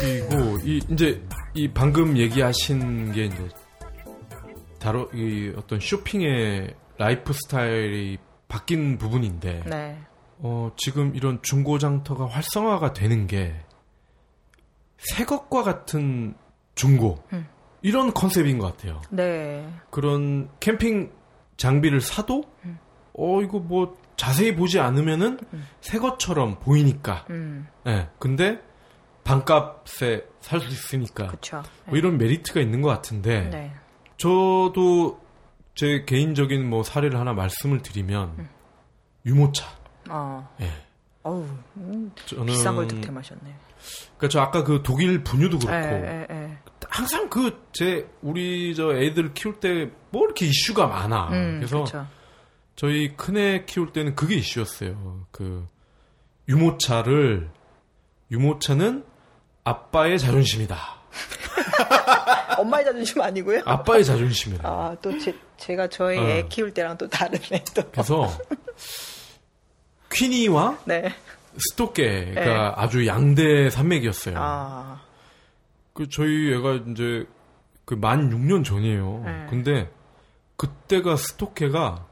그리고 이 이제 이 방금 얘기하신 게 이제 바로 이 어떤 쇼핑의 라이프 스타일이 바뀐 부분인데 네. 어, 지금 이런 중고 장터가 활성화가 되는 게 새 것과 같은 중고 음. 이런 컨셉인 것 같아요. 네. 그런 캠핑 장비를 사도 음. 어 이거 뭐 자세히 보지 않으면은 새 것처럼 보이니까. 음. 예. 근데 반값에 살 수 있으니까 그렇죠. 뭐 이런 메리트가 있는 것 같은데 네. 저도 제 개인적인 뭐 사례를 하나 말씀을 드리면 음. 유모차. 어. 예. 어우, 음, 저는 비싼 걸 득템하셨네. 그러니까 저 아까 그 독일 분유도 그렇고 예, 예, 예. 항상 그 제 우리 저 애들 키울 때 뭐 이렇게 이슈가 많아. 음, 그래서 그렇죠. 저희 큰애 키울 때는 그게 이슈였어요. 그 유모차를 유모차는 아빠의 자존심이다. 엄마의 자존심 아니고요. 아빠의 자존심이다. 아, 또 제, 제가 저희 어. 애 키울 때랑 또 다르네, 또. 그래서 퀴니와 네. 스토케가 네. 아주 양대 산맥이었어요. 아, 그 저희 애가 이제 그 만 6년 전이에요. 네. 근데 그때가 스토케가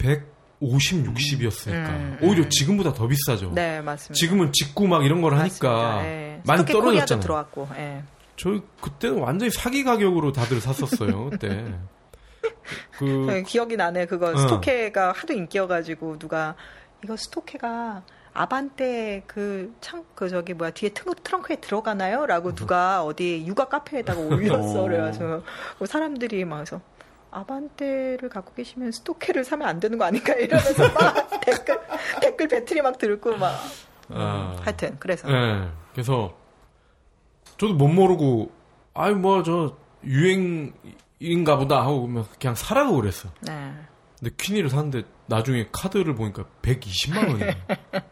150, 60이었으니까 음, 오히려 음. 지금보다 더 비싸죠. 네, 맞습니다. 지금은 직구 막 이런 걸 하니까. 예. 많이 떨어졌잖아요. 들어왔고, 예. 저희 그때는 완전히 사기 가격으로 다들 샀었어요. 그때. 그 저는 기억이 나네. 그거 어. 스토케가 하도 인기여가지고 누가 이거 스토케가 아반떼 그 창 그 저기 뭐야 뒤에 트, 트렁크에 들어가나요? 라고 누가 어디 육아 카페에다가 올렸어. 어. 그래서 그 사람들이 막 그래서 아반떼를 갖고 계시면 스토케를 사면 안 되는 거 아닌가 이러면서 막 댓글 댓글 배틀이 막 들고 막 아. 하여튼 그래서 예. 그래서 저도 못 모르고 아이 뭐 저 유행인가 보다 하고 그냥- 사라고 그랬어. 네 근데 퀴니를 샀는데 나중에 카드를 보니까 120만 원이에요.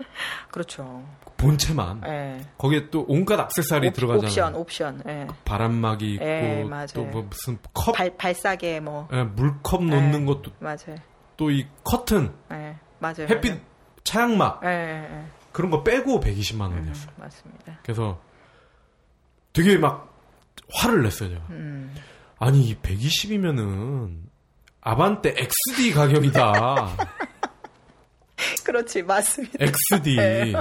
그렇죠. 본체만. 예. 거기에 또 온갖 옵- 들어가잖아요. 옵션 옵션. 예. 바람막이 있고 예, 맞아요. 또뭐 무슨 컵, 발 발사계 뭐 예, 물컵 놓는 예. 것도 맞아요. 또 이 커튼, 예. 맞아요. 햇빛 차양막 맞아요. 예, 예, 예. 그런 거 빼고 120만 음, 원이었어요. 맞습니다. 그래서 되게 막 화를 냈어요. 제가. 음. 아니 이 120이면은 아반떼 XD 가격이다. 그렇지, 맞습니다. XD. 네.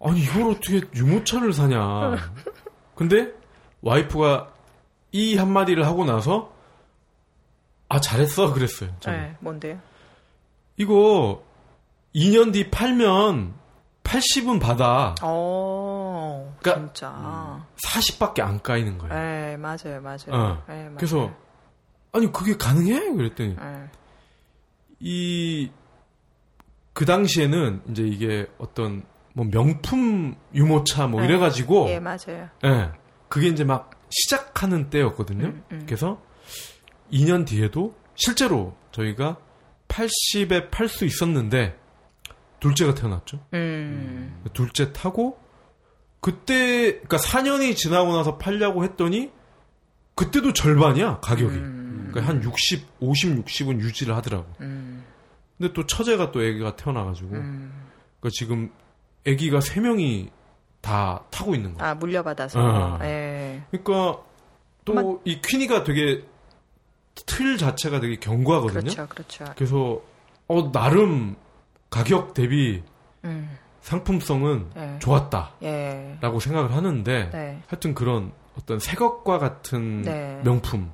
아니 이걸 어떻게 유모차를 사냐. 근데 와이프가 이 한마디를 하고 나서 아 잘했어 그랬어요. 저는. 네, 뭔데요? 이거 2년 뒤 팔면 80은 받아. 어, 그러니까- 진짜. 40밖에 안 까이는 거예요. 네, 맞아요, 맞아요. 어. 네, 맞아요. 그래서 아니 그게 가능해? 그랬더니 네. 이 그 당시에는 이제 이게 어떤 뭐 명품 유모차 뭐 네. 이래가지고 예, 맞아요. 예, 그게 이제 막 시작하는 때였거든요. 음, 음. 그래서 2년 뒤에도 실제로 저희가 80에 팔 수 있었는데 둘째가 태어났죠. 음, 둘째 타고 그때 그러니까 4년이 지나고 나서 팔려고 했더니 그때도 절반이야 가격이. 음, 그러니까 한 60, 50, 60은 유지를 하더라고. 음, 근데 또 처제가 또 아기가 태어나가지고 음. 그러니까 지금 아기가 세 명이 다 타고 있는 거야. 아, 물려받아서. 어. 예. 그러니까 또이 퀴니가 되게 틀 자체가 되게 견고하거든요. 그렇죠, 그렇죠. 그래서 어 나름 가격 대비 음, 상품성은 예. 좋았다라고 예. 생각을 하는데 네. 하여튼 그런 어떤 새 것과 같은 네. 명품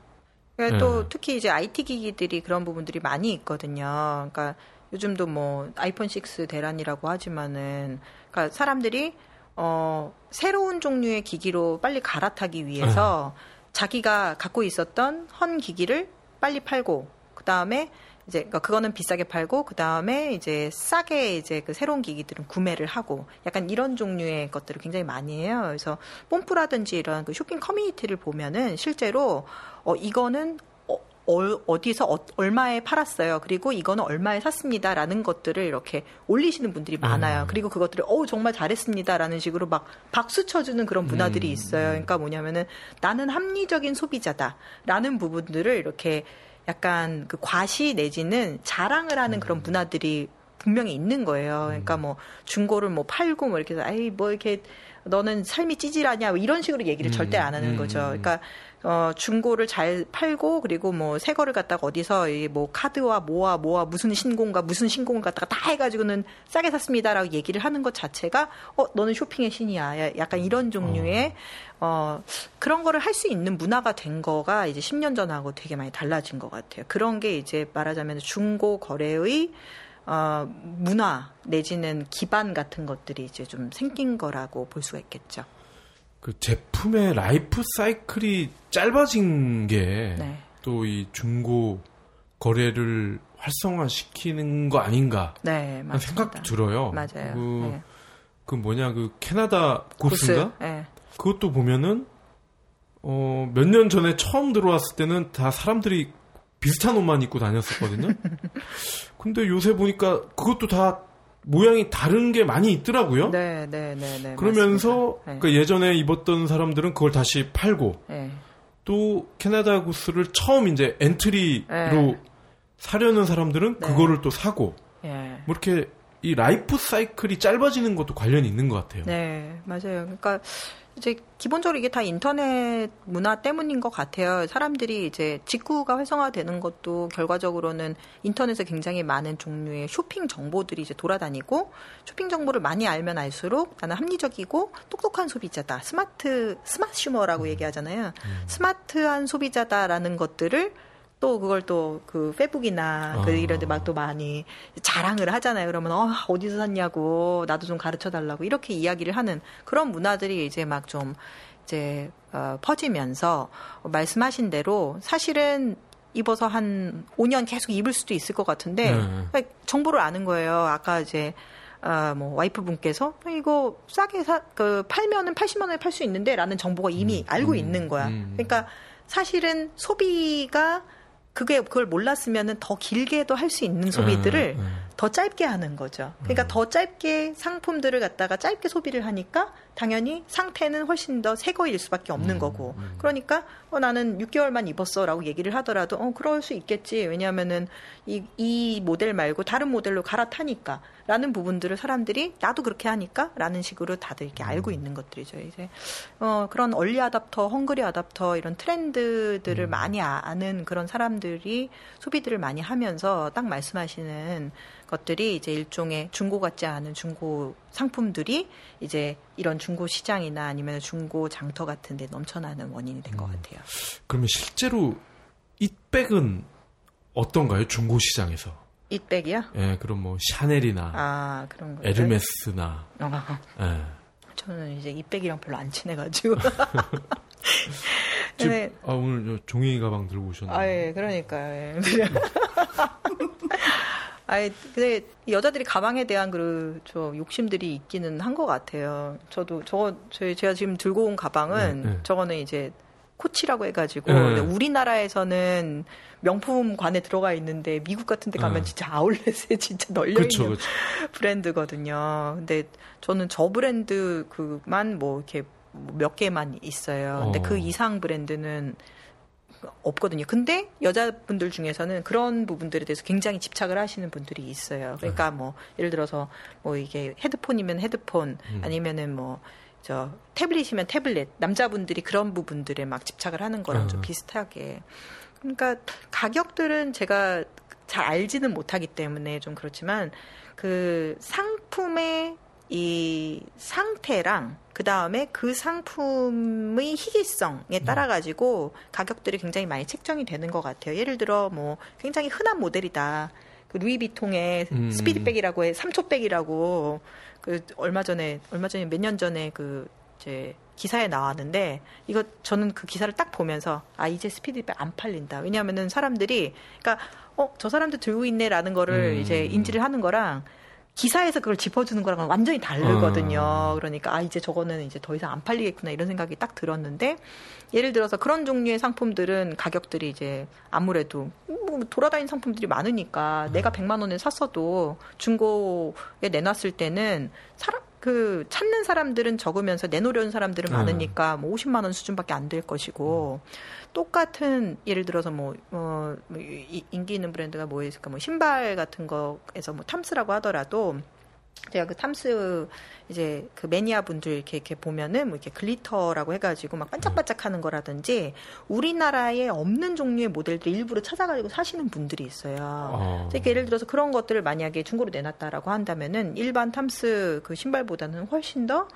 그러니까 네. 또 특히 이제 IT 기기들이 그런 부분들이 많이 있거든요. 그러니까 요즘도 뭐 아이폰 6 대란이라고 하지만은 그러니까 사람들이 어 새로운 종류의 기기로 빨리 갈아타기 위해서 자기가 갖고 있었던 헌 기기를 빨리 팔고 그다음에 이제 그러니까 그거는 비싸게 팔고 그 다음에 이제 싸게 이제 그 새로운 기기들은 구매를 하고 약간 이런 종류의 것들을 굉장히 많이 해요. 그래서 뽐프라든지 이런 그 쇼핑 커뮤니티를 보면은 실제로 어 이거는 어, 어, 어디서 어, 얼마에 팔았어요. 그리고 이거는 얼마에 샀습니다라는 것들을 이렇게 올리시는 분들이 많아요. 음. 그리고 그것들을 어우 정말 잘했습니다라는 식으로 막 박수 쳐주는 그런 문화들이 음. 있어요. 그러니까 뭐냐면은 나는 합리적인 소비자다라는 부분들을 이렇게 약간 그 과시 내지는 자랑을 하는 그런 문화들이 분명히 있는 거예요. 그러니까 뭐 중고를 뭐 팔고 뭐 이렇게 해서 아이 뭐 이렇게 너는 삶이 찌질하냐 뭐 이런 식으로 얘기를 음, 절대 안 하는 음, 거죠. 음. 그러니까 어, 중고를 잘 팔고 그리고 뭐 새 거를 갖다가 어디서 이 뭐 카드와 뭐와 뭐와 무슨 신공과 무슨 신공을 갖다가 다 해가지고는 싸게 샀습니다라고 얘기를 하는 것 자체가 어 너는 쇼핑의 신이야 약간 이런 종류의 어, 어 그런 거를 할 수 있는 문화가 된 거가 이제 10년 전하고 되게 많이 달라진 것 같아요. 그런 게 이제 말하자면 중고 거래의 어, 문화 내지는 기반 같은 것들이 이제 좀 생긴 거라고 볼 수가 있겠죠. 그 제품의 라이프 사이클이 짧아진 게 또이 네. 중고 거래를 활성화시키는 거 아닌가 네, 맞습니다. 생각도 들어요. 맞아요. 그, 네. 그 뭐냐 그 캐나다 구스인가? 구스. 네. 그것도 보면은 어, 몇 년 전에 처음 들어왔을 때는 다 사람들이 비슷한 옷만 입고 다녔었거든요. 근데 요새 보니까 그것도 다 모양이 다른 게 많이 있더라고요. 네, 네, 네, 네. 그러면서 네. 그러니까 예전에 입었던 사람들은 그걸 다시 팔고 네. 또 캐나다 구스를 처음 이제 엔트리로 네. 사려는 사람들은 네. 그거를 또 사고 네. 뭐 이렇게 이 라이프 사이클이 짧아지는 것도 관련이 있는 것 같아요. 네, 맞아요. 그러니까 이제 기본적으로 이게 다 인터넷 문화 때문인 것 같아요. 사람들이 이제 직구가 활성화되는 것도 결과적으로는 인터넷에 굉장히 많은 종류의 쇼핑 정보들이 이제 돌아다니고 쇼핑 정보를 많이 알면 알수록 나는 합리적이고 똑똑한 소비자다. 스마트 스마트 슈머라고 음. 얘기하잖아요. 음. 스마트한 소비자다라는 것들을 또 그걸 또 그 페북이나 그 어. 이런 데 막 또 많이 자랑을 하잖아요. 그러면 어 어디서 샀냐고 나도 좀 가르쳐 달라고 이렇게 이야기를 하는 그런 문화들이 이제 막 좀 이제 어, 퍼지면서 말씀하신 대로 사실은 입어서 한 5년 계속 입을 수도 있을 것 같은데 네. 그러니까 정보를 아는 거예요. 아까 이제 아, 뭐 와이프 분께서 이거 싸게 사, 그 팔면은 80만 원에 팔 수 있는데라는 정보가 이미 음, 알고 음, 있는 거야. 음. 그러니까 사실은 소비가 그게 그걸 몰랐으면은 더 길게도 할 수 있는 소비들을 음, 음. 더 짧게 하는 거죠. 그러니까 음. 더 짧게 상품들을 갖다가 짧게 소비를 하니까 당연히 상태는 훨씬 더 새 거일 수밖에 없는 음, 거고. 음. 그러니까 어 나는 6개월만 입었어라고 얘기를 하더라도 어 그럴 수 있겠지. 왜냐하면은 이, 이 모델 말고 다른 모델로 갈아타니까. 라는 부분들을 사람들이 나도 그렇게 하니까 라는 식으로 다들 이렇게 알고 음. 있는 것들이죠. 이제 어 그런 얼리 아답터, 헝그리 아답터 이런 트렌드들을 음. 많이 아는 그런 사람들이 소비들을 많이 하면서 딱 말씀하시는 것들이 이제 일종의 중고 같지 않은 중고 상품들이 이제 이런 중고 시장이나 아니면 중고 장터 같은 데 넘쳐나는 원인이 된것 음. 같아요. 그러면 실제로 이 백은 어떤가요? 중고 시장에서? 이백이요? 예, 그럼 뭐 샤넬이나 아 그런 거 에르메스나. 어. 예. 저는 이제 이백이랑 별로 안 친해가지고. 지금, 네. 아 오늘 종이 가방 들고 오셨나요? 아 예, 그러니까요. 예. 아이 근데 여자들이 가방에 대한 그저 욕심들이 있기는 한 것 같아요. 저도 저거 저희 제가 지금 들고 온 가방은 네, 네. 저거는 이제 코치라고 해가지고 네. 우리나라에서는 명품관에 들어가 있는데 미국 같은 데 가면 네. 진짜 아울렛에 진짜 널려 그쵸, 있는 그쵸. 브랜드거든요. 근데 저는 저 브랜드 그만 뭐 이렇게 몇 개만 있어요. 근데 그 어. 그 이상 브랜드는 없거든요. 근데 여자분들 중에서는 그런 부분들에 대해서 굉장히 집착을 하시는 분들이 있어요. 그러니까 네. 뭐 예를 들어서 뭐 이게 헤드폰이면 헤드폰 음. 아니면은 뭐 저 태블릿이면 태블릿 남자분들이 그런 부분들에 막 집착을 하는 거랑 음. 좀 비슷하게 그러니까 가격들은 제가 잘 알지는 못하기 때문에 좀 그렇지만 그 상품의 이 상태랑 그 다음에 그 상품의 희귀성에 따라 가지고 가격들이 굉장히 많이 책정이 되는 것 같아요. 예를 들어 뭐 굉장히 흔한 모델이다. 그 루이비통의 음. 스피드백이라고 해, 3초백이라고 그 얼마 전에 얼마 전에 몇 년 전에 그 이제 기사에 나왔는데 이거 저는 그 기사를 딱 보면서 아 이제 스피드백 안 팔린다. 왜냐하면은 사람들이 그러니까 어 저 사람도 들고 있네라는 거를 음. 이제 인지를 하는 거랑 기사에서 그걸 짚어주는 거랑은 완전히 다르거든요. 어. 그러니까 아 이제 저거는 이제 더 이상 안 팔리겠구나 이런 생각이 딱 들었는데 예를 들어서 그런 종류의 상품들은 가격들이 이제 아무래도 뭐 돌아다니는 상품들이 많으니까 음. 내가 100만 원에 샀어도 중고에 내놨을 때는 사람 그 찾는 사람들은 적으면서 내놓으려는 사람들은 네. 많으니까 뭐 50만 원 수준밖에 안 될 것이고 똑같은 예를 들어서 뭐, 어, 뭐 인기 있는 브랜드가 뭐 있을까 뭐 신발 같은 거에서 뭐 탐스라고 하더라도 제가 그 탐스 이제 그 매니아 분들 이렇게 이렇게 보면은 뭐 이렇게 glitter라고 해가지고 막 반짝반짝하는 거라든지 우리나라에 없는 종류의 모델들 일부러 찾아가지고 사시는 분들이 있어요. 어. 그러니까 예를 들어서 그런 것들을 만약에 중고로 내놨다라고 한다면은 일반 탐스 그 신발보다는 훨씬 더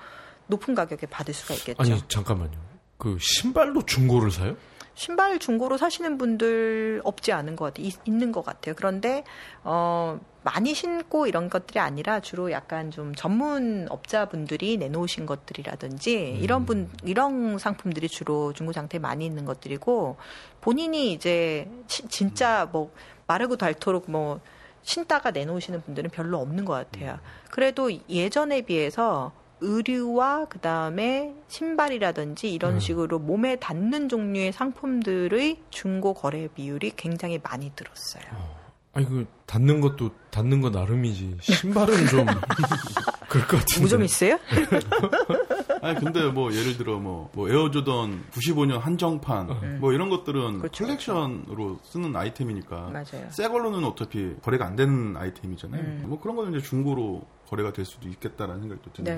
높은 가격에 받을 수가 있겠죠. 아니 잠깐만요. 그 신발도 중고를 사요? 신발 중고로 사시는 분들 없지 않은 것 같아요. 있, 는것 같아요. 그런데 어 많이 신고 이런 것들이 아니라 주로 약간 좀 전문 업자분들이 내놓으신 것들이라든지 음. 이런 분 이런 상품들이 주로 중고 장터에 많이 있는 것들이고 본인이 이제 시, 진짜 뭐 마르고 닳도록 뭐 신다가 내놓으시는 분들은 별로 없는 것 같아요. 그래도 예전에 비해서 의류와 그 다음에 신발이라든지 이런 음. 식으로 몸에 닿는 종류의 상품들의 중고 거래 비율이 굉장히 많이 들었어요. 어. 아니 그 닿는 것도 닿는 거 나름이지 신발은 좀 그럴 것 같은데. 무좀 있어요? 아니 근데 뭐 예를 들어 뭐, 뭐 에어조던 95년 한정판 음. 뭐 이런 것들은 그렇죠, 컬렉션으로 쓰는 아이템이니까 맞아요. 새 걸로는 어차피 거래가 안 되는 아이템이잖아요. 음. 뭐 그런 거는 이제 중고로 거래가 될 수도 있겠다라는 생각도 드네요.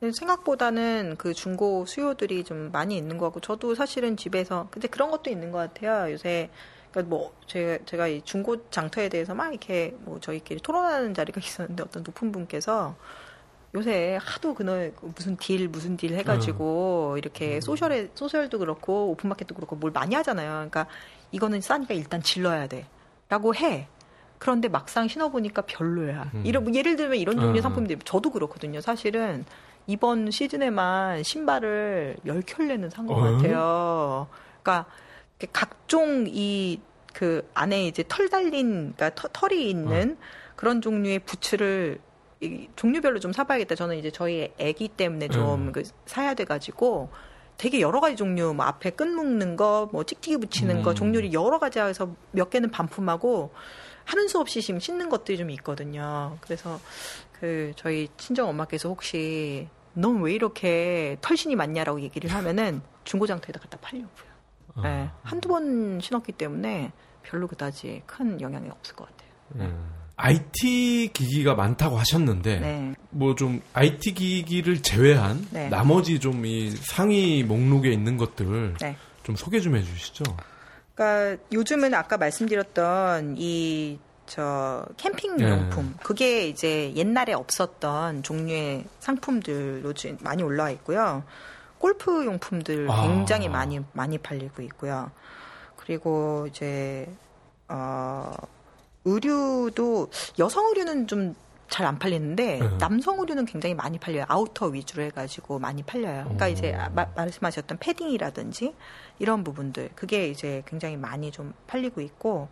네. 생각보다는 그 중고 수요들이 좀 많이 있는 것 같고 저도 사실은 집에서 근데 그런 것도 있는 것 같아요. 요새 그러니까 뭐 제가 제가 이 중고 장터에 대해서 막 이렇게 뭐 저희끼리 토론하는 자리가 있었는데 어떤 높은 분께서 요새 하도 그날 무슨 딜 무슨 딜 해가지고 음. 이렇게 소셜에 소셜도 그렇고 오픈마켓도 그렇고 뭘 많이 하잖아요. 그러니까 이거는 싸니까 일단 질러야 돼라고 해. 그런데 막상 신어보니까 별로야. 음. 이런 뭐 예를 들면 이런 종류의 음. 상품들 저도 그렇거든요. 사실은 이번 시즌에만 신발을 10켤레는 산 것 같아요. 그러니까 각종 이 그 안에 이제 털 달린 그러니까 터, 털이 있는 어. 그런 종류의 부츠를 이, 종류별로 좀 사봐야겠다. 저는 이제 저희 애기 때문에 좀 음. 그, 사야 돼가지고 되게 여러 가지 종류, 뭐 앞에 끈 묶는 거, 뭐 찍찍이 붙이는 음. 거 종류를 여러 가지 해서 몇 개는 반품하고 하는 수 없이 지금 신는 것들이 좀 있거든요. 그래서 그 저희 친정 엄마께서 혹시 넌 왜 이렇게 털신이 많냐라고 얘기를 하면은 중고장터에다 갖다 팔려고요. 어. 네, 한두 번 신었기 때문에 별로 그다지 큰 영향이 없을 것 같아요. 음. IT 기기가 많다고 하셨는데 네. 뭐좀 IT 기기를 제외한 네. 나머지 좀 이 상위 목록에 있는 것들 네. 좀 소개 좀 해주시죠. 그러니까 요즘은 아까 말씀드렸던 이 저 캠핑 네. 용품 네. 그게 이제 옛날에 없었던 종류의 상품들로 많이 올라와 있고요. 골프 용품들 아. 굉장히 많이 많이 팔리고 있고요. 그리고 이제 어 의류도 여성 의류는 좀 잘 안 팔리는데 네. 남성 의류는 굉장히 많이 팔려요. 아우터 위주로 해가지고 많이 팔려요. 그러니까 오. 이제 마, 말씀하셨던 패딩이라든지 이런 부분들 그게 이제 굉장히 많이 좀 팔리고 있고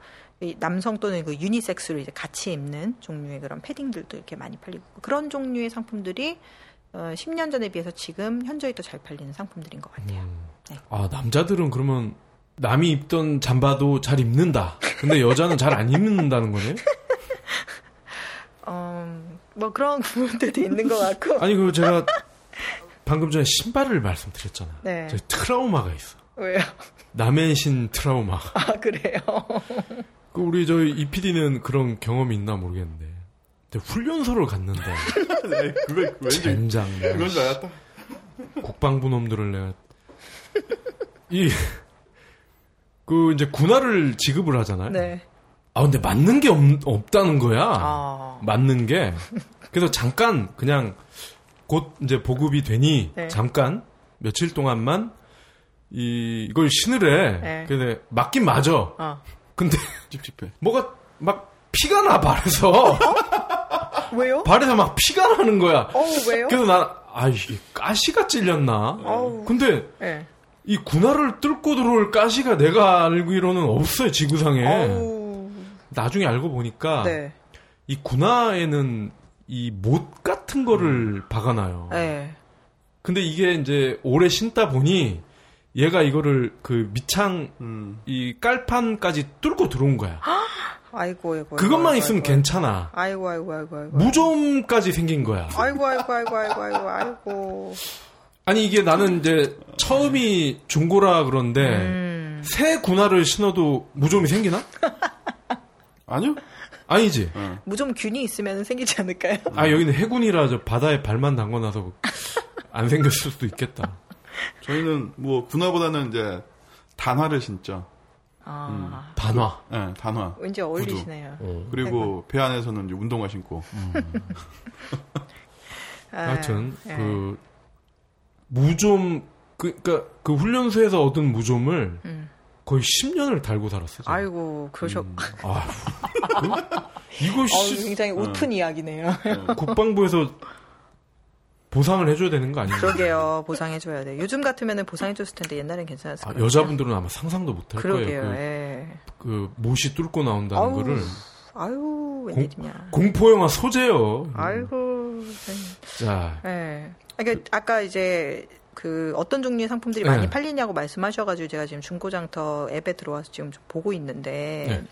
남성 또는 그 유니섹스로 이제 같이 입는 종류의 그런 패딩들도 이렇게 많이 팔리고 그런 종류의 상품들이 어, 10년 전에 비해서 지금 현저히 더 잘 팔리는 상품들인 것 같아요. 음. 네. 아 남자들은 그러면 남이 입던 잠바도 잘 입는다. 근데 여자는 잘 안 입는다는 거네. 어, 뭐 그런 부분들도 있는 것 같고. 아니 그 제가 방금 전에 신발을 말씀드렸잖아요. 네. 트라우마가 있어. 왜요? 남의 신 트라우마. 아 그래요? 그 우리 저희 이 PD는 그런 경험이 있나 모르겠는데. 훈련소를 갔는데. 네, 그거 왠지 젠장. 그건 줄 알았다. 국방부 놈들을 내가 이 그 이제 군화를 지급을 하잖아요. 네. 아 근데 맞는 게 없, 다는 거야. 아. 맞는 게. 그래서 잠깐 그냥 곧 이제 보급이 되니 네. 잠깐 며칠 동안만 이 이걸 신으래. 네. 근데 맞긴 맞아. 어. 근데 찝찝해. 뭐가 막 피가 나 발에서. 어? 왜요? 발에서 막 피가 나는 거야. 어 왜요? 그래서 난 아, 이게 가시가 찔렸나? 어 근데 네. 이 군화를 뚫고 들어올 가시가 내가 알기로는 없어요 지구상에. 어우. 나중에 알고 보니까 네. 이 군화에는 이 못 같은 거를 음. 박아놔요. 네. 근데 이게 이제 오래 신다 보니 얘가 이거를 그 밑창 음. 이 깔판까지 뚫고 들어온 거야. 아이고, 아이고. 그것만 아이고, 있으면 아이고, 괜찮아. 아이고, 아이고, 아이고, 아이고. 무좀까지 생긴 거야. 아이고, 아이고, 아이고, 아이고, 아이고, 아이고. 아니 이게 나는 이제 처음이 중고라 그런데 음. 새 군화를 신어도 무좀이 생기나? 아니요. 아니지. 어. 무좀 균이 있으면 생기지 않을까요? 아 여기는 해군이라 저 바다에 발만 담궈놔서 안 생겼을 수도 있겠다. 저희는 뭐 군화보다는 이제 단화를 신죠. 아. 음. 단화. 네, 단화. 왠지 어울리시네요. 어. 그리고 배 안에서는 이제 운동화 신고. 음. 아, 하여튼 네. 그 무좀 그, 그니까 그 훈련소에서 얻은 무좀을 음. 거의 10년을 달고 살았어요. 아이고, 그러셨. 음. 아, 이거 씨. 굉장히 웃픈 어. 이야기네요. 어. 국방부에서 보상을 해줘야 되는 거 아니에요? 그러게요. 보상해줘야 돼. 요즘 같으면 보상해줬을 텐데 옛날엔 괜찮았을 거예요. 아, 여자분들은 아마 상상도 못할 그러게요. 거예요. 그, 예. 그 못이 뚫고 나온다는 아유, 거를. 아유, 웬일이냐. 공, 포 영화 소재요. 아이고. 자. 예. 그러니까 아까 이제 그 어떤 종류의 상품들이 많이 네. 팔리냐고 말씀하셔가지고 제가 지금 중고장터 앱에 들어와서 지금 좀 보고 있는데 네.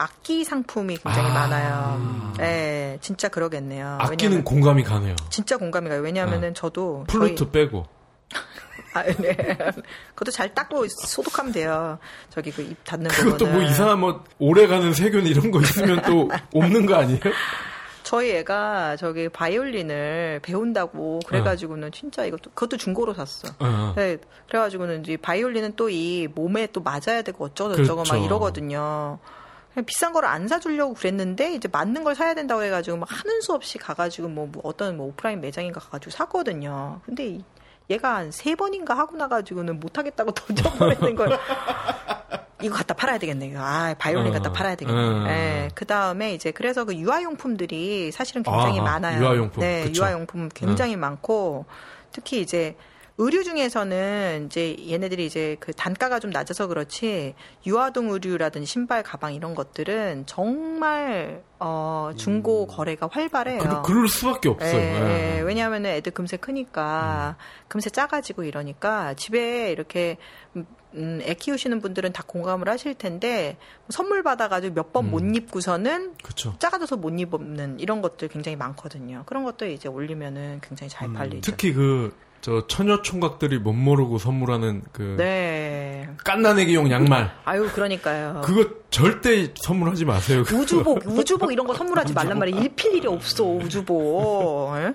악기 상품이 굉장히 아~ 많아요. 네, 진짜 그러겠네요. 악기는 공감이 가네요. 진짜 공감이 가요. 왜냐하면은 네. 저도 플루트 저희... 빼고. 아, 네. 그것도 잘 닦고 소독하면 돼요. 저기 그입 닫는 그것도 뭐. 뭐 이상한 뭐 오래가는 세균 이런 거 있으면 또 없는 거 아니에요? 저희 애가 저기 바이올린을 배운다고 그래가지고는 진짜 이것도 그것도 중고로 샀어. 어. 네, 그래가지고는 이제 바이올린은 또 이 몸에 또 맞아야 되고 어쩌고 저쩌고 그렇죠. 막 이러거든요. 비싼 거를 안 사주려고 그랬는데 이제 맞는 걸 사야 된다고 해가지고 막 하는 수 없이 가가지고 뭐, 뭐 어떤 뭐 오프라인 매장인가 가가지고 샀거든요. 근데 얘가 한 세 번인가 하고 나가지고는 못 하겠다고 던져버리는 걸. 이거 갖다 팔아야 되겠네. 아, 바이올린 어, 갖다 팔아야 되겠네. 어, 네. 그 다음에 이제 그래서 그 유아용품들이 사실은 굉장히 아, 많아요. 유아용품. 네, 그쵸. 유아용품 굉장히 어. 많고 특히 이제 의류 중에서는 이제 얘네들이 이제 그 단가가 좀 낮아서 그렇지 유아동 의류라든지 신발, 가방 이런 것들은 정말 어 중고 음. 거래가 활발해요. 그, 럴 수밖에 없어요. 예, 네. 왜냐하면 애들 금세 크니까 음. 금세 작아지고 이러니까 집에 이렇게 음, 애 키우시는 분들은 다 공감을 하실 텐데 선물 받아가지고 몇 번못 음. 입고서는 그쵸. 작아져서 못 입는 이런 것들 굉장히 많거든요. 그런 것들 이제 올리면은 굉장히 잘 음, 팔리죠. 특히 그 저 처녀 총각들이 못 모르고 선물하는 그 네. 깐나내기용 양말. 아유 그러니까요. 그거 절대 선물하지 마세요. 우주복 우주복 이런 거 선물하지 말란 말이에요. 일필 일이 없어 우주복. 에? 예?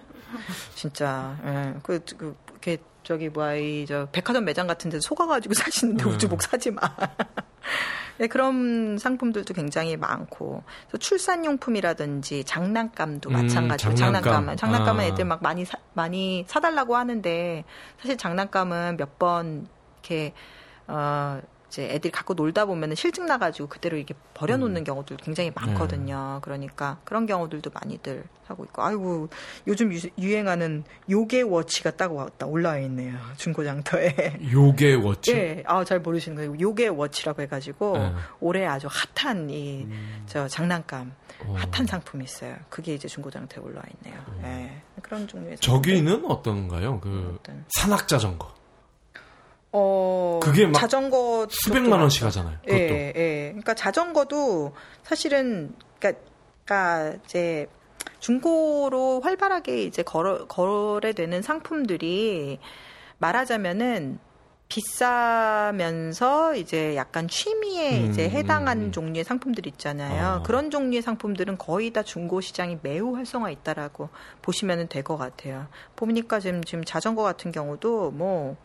진짜 예. 그, 그 이렇게 저기 뭐야 이 저 백화점 매장 같은 데서 속아가지고 사시는데 음. 우주복 사지 마. 네, 그런 상품들도 굉장히 많고 출산용품이라든지 장난감도 음, 마찬가지로 장난감. 장난감은 장난감은 아. 애들 막 많이 사, 많이 사달라고 하는데 사실 장난감은 몇 번 이렇게 어 이제 애들이 갖고 놀다 보면 싫증 나가지고 그대로 이렇게 버려놓는 음. 경우도 굉장히 많거든요. 네. 그러니까 그런 경우들도 많이들 하고 있고, 아이고 요즘 유, 행하는 요괴워치가 딱 왔다 올라와 있네요 중고장터에. 요괴워치? 네, 아 잘 모르시는 거예요. 요괴워치라고 해가지고 네. 올해 아주 핫한 이 저 음. 장난감. 오. 핫한 상품이 있어요. 그게 이제 중고장터에 올라와 있네요. 네, 그런 종류의. 저기는 어떤가요? 그 어떤? 산악 자전거. 어, 그게 막 자전거 수백만 원씩 하잖아요. 그것도. 예, 예. 그러니까 자전거도 사실은 그러니까, 그러니까 이제 중고로 활발하게 이제 거래, 거래되는 상품들이 말하자면은 비싸면서 이제 약간 취미에 음, 이제 해당한 음. 종류의 상품들 있잖아요. 어. 그런 종류의 상품들은 거의 다 중고 시장이 매우 활성화 있다라고 보시면 될 것 같아요. 보니까 지금 지금 자전거 같은 경우도 뭐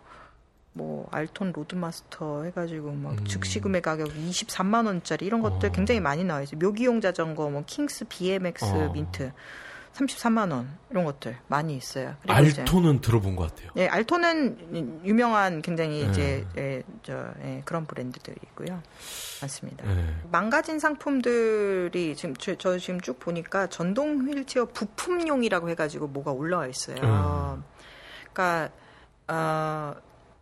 뭐 알톤 로드마스터 해가지고 막 음. 즉시 구매 가격 23만 원짜리 이런 것들 어. 굉장히 많이 나와 있어요. 묘기용 자전거, 뭐 킹스 BMX 어. 민트 33만 원 이런 것들 많이 있어요. 알톤은 이제, 들어본 것 같아요. 네, 알톤은 유명한 굉장히 네. 이제 예, 저 예, 그런 브랜드들이고요. 맞습니다. 네. 망가진 상품들이 지금 저, 저, 지금 쭉 보니까 전동 휠체어 부품용이라고 해가지고 뭐가 올라와 있어요. 음. 그러니까 어,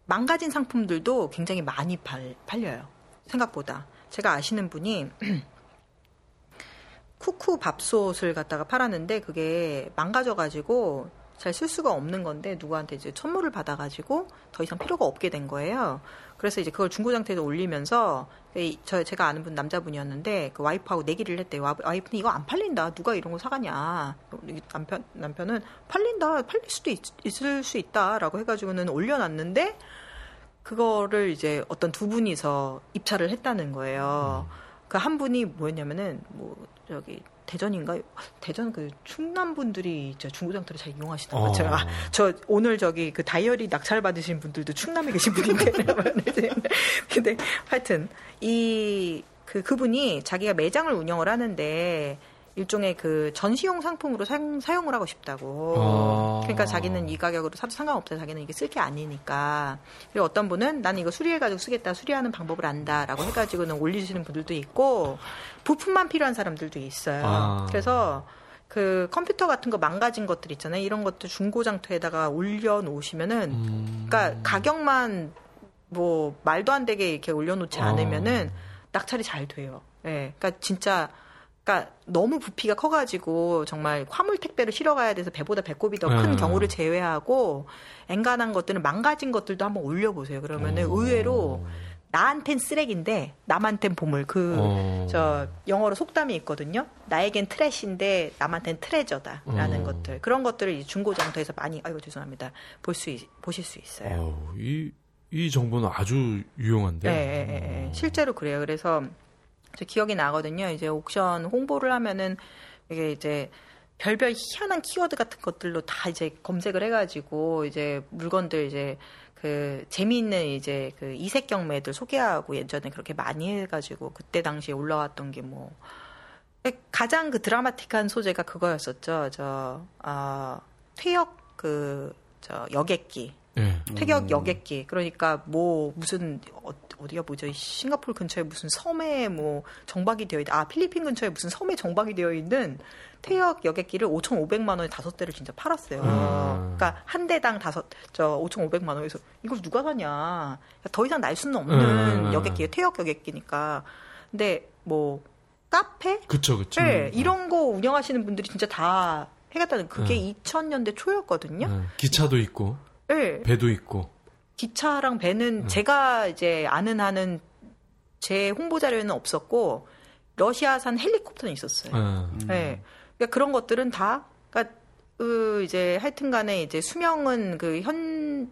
망가진 상품들도 굉장히 많이 팔, 팔려요. 생각보다. 제가 아시는 분이 쿠쿠 밥솥을 갖다가 팔았는데 그게 망가져가지고 잘 쓸 수가 없는 건데 누구한테 이제 선물을 받아가지고 더 이상 필요가 없게 된 거예요. 그래서 이제 그걸 중고장터에서 올리면서 저 제가 아는 분 남자분이었는데 그 와이프하고 내기를 했대요. 와이프는 이거 안 팔린다. 누가 이런 거 사가냐. 남편 남편은 팔린다. 팔릴 수도 있, 있을 수 있다라고 해가지고는 올려놨는데 그거를 이제 어떤 두 분이서 입찰을 했다는 거예요. 음. 그한 분이 뭐였냐면은 뭐 저기 대전인가? 대전 그 충남 분들이 저 중고장터를 잘 이용하시는 거 제가 어. 저 오늘 저기 그 다이어리 낙찰 받으신 분들도 충남에 계신 분인데. 근데 하여튼 이 그 그분이 자기가 매장을 운영을 하는데 일종의 그 전시용 상품으로 사용, 사용을 하고 싶다고. 아. 그러니까 자기는 이 가격으로 사도 상관없다. 자기는 이게 쓸 게 아니니까. 그리고 어떤 분은 나는 이거 수리해가지고 쓰겠다. 수리하는 방법을 안다라고 해가지고는 올리시는 분들도 있고 부품만 필요한 사람들도 있어요. 아. 그래서 그 컴퓨터 같은 거 망가진 것들 있잖아요. 이런 것도 중고장터에다가 올려놓으시면은, 음. 그러니까 가격만 뭐 말도 안 되게 이렇게 올려놓지 아. 않으면은 낙찰이 잘 돼요. 예. 네. 그러니까 진짜 그러니까 너무 부피가 커가지고 정말 화물 택배를 실어가야 돼서 배보다 배꼽이 더큰 음. 경우를 제외하고 엔간한 것들은 망가진 것들도 한번 올려보세요. 그러면은 오. 의외로 나한텐 쓰레기인데 남한텐 보물 그저 어. 영어로 속담이 있거든요. 나에겐 트래시인데 남한텐 트레저다라는 어. 것들 그런 것들을 중고장터에서 많이 아이고 죄송합니다 볼 수 보실 수 있어요. 어, 이, 이 정보는 아주 유용한데. 네, 네, 네, 실제로 그래요. 그래서 저 기억이 나거든요. 이제 옥션 홍보를 하면은 이게 이제 별별 희한한 키워드 같은 것들로 다 이제 검색을 해가지고 이제 물건들 이제 그 재미있는 이제 그 이색 경매들 소개하고 예전에 그렇게 많이 해가지고 그때 당시에 올라왔던 게 뭐 가장 그 드라마틱한 소재가 그거였었죠. 저 어, 퇴역 그 저 여객기 네. 태격 음. 여객기. 그러니까 뭐 무슨 어, 디가 뭐죠? 싱가포르 근처에 무슨 섬에 뭐 정박이 되어 있다. 아 필리핀 근처에 무슨 섬에 정박이 되어 있는 태역 여객기를 5,500만 원에 다섯 대를 진짜 팔았어요. 음. 그러니까 한 대당 다섯 저 5,500만 원에서 이걸 누가 사냐? 더 이상 날 수는 없는 음. 여객기예요. 태역 여객기니까. 근데 뭐 카페? 그쵸, 그쵸. 네, 이런 거 운영하시는 분들이 진짜 다 해갔다는 그게 음. 2000년대 초였거든요. 음. 기차도 있고. 네. 배도 있고. 기차랑 배는 음. 제가 이제 아는 한은 제 홍보 자료에는 없었고 러시아산 헬리콥터는 있었어요. 음. 네. 그러니까 그런 것들은 다 그러니까 그 이제 하여튼간에 이제 수명은 그 현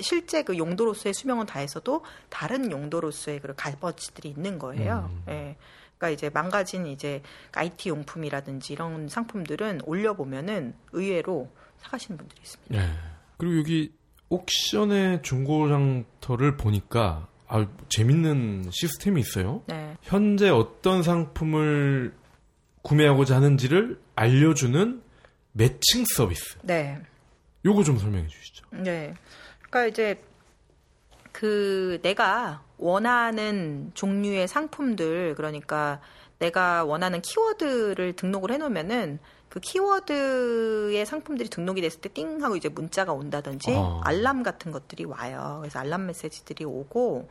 실제 그 용도로서의 수명은 다해서도 다른 용도로서의 그런 값어치들이 있는 거예요. 음. 네. 그러니까 이제 망가진 이제 IT 용품이라든지 이런 상품들은 올려보면은 의외로 사가시는 분들이 있습니다. 네. 그리고 여기 옥션의 중고장터를 보니까 아, 재밌는 시스템이 있어요. 네. 현재 어떤 상품을 구매하고자 하는지를 알려주는 매칭 서비스. 네. 요거 좀 설명해 주시죠. 네. 그러니까 이제 그 내가 원하는 종류의 상품들 그러니까 내가 원하는 키워드를 등록을 해 놓으면은 그 키워드의 상품들이 등록이 됐을 때 띵 하고 이제 문자가 온다든지 어. 알람 같은 것들이 와요. 그래서 알람 메시지들이 오고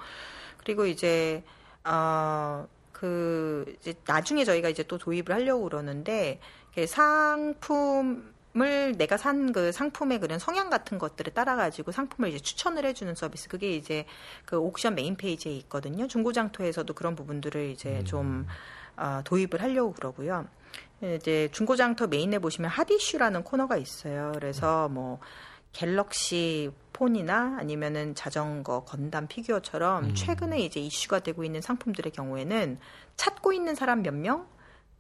그리고 이제 어그 이제 나중에 저희가 이제 또 도입을 하려고 그러는데 상품 을 내가 산 그 상품의 그런 성향 같은 것들을 따라 가지고 상품을 이제 추천을 해주는 서비스. 그게 이제 그 옥션 메인 페이지에 있거든요. 중고장터에서도 그런 부분들을 이제 음. 좀 어, 도입을 하려고 그러고요. 이제 중고장터 메인에 보시면 hot issue라는 코너가 있어요. 그래서 뭐 갤럭시 폰이나 아니면은 자전거, 건담 피규어처럼 음. 최근에 이제 이슈가 되고 있는 상품들의 경우에는 찾고 있는 사람 몇 명,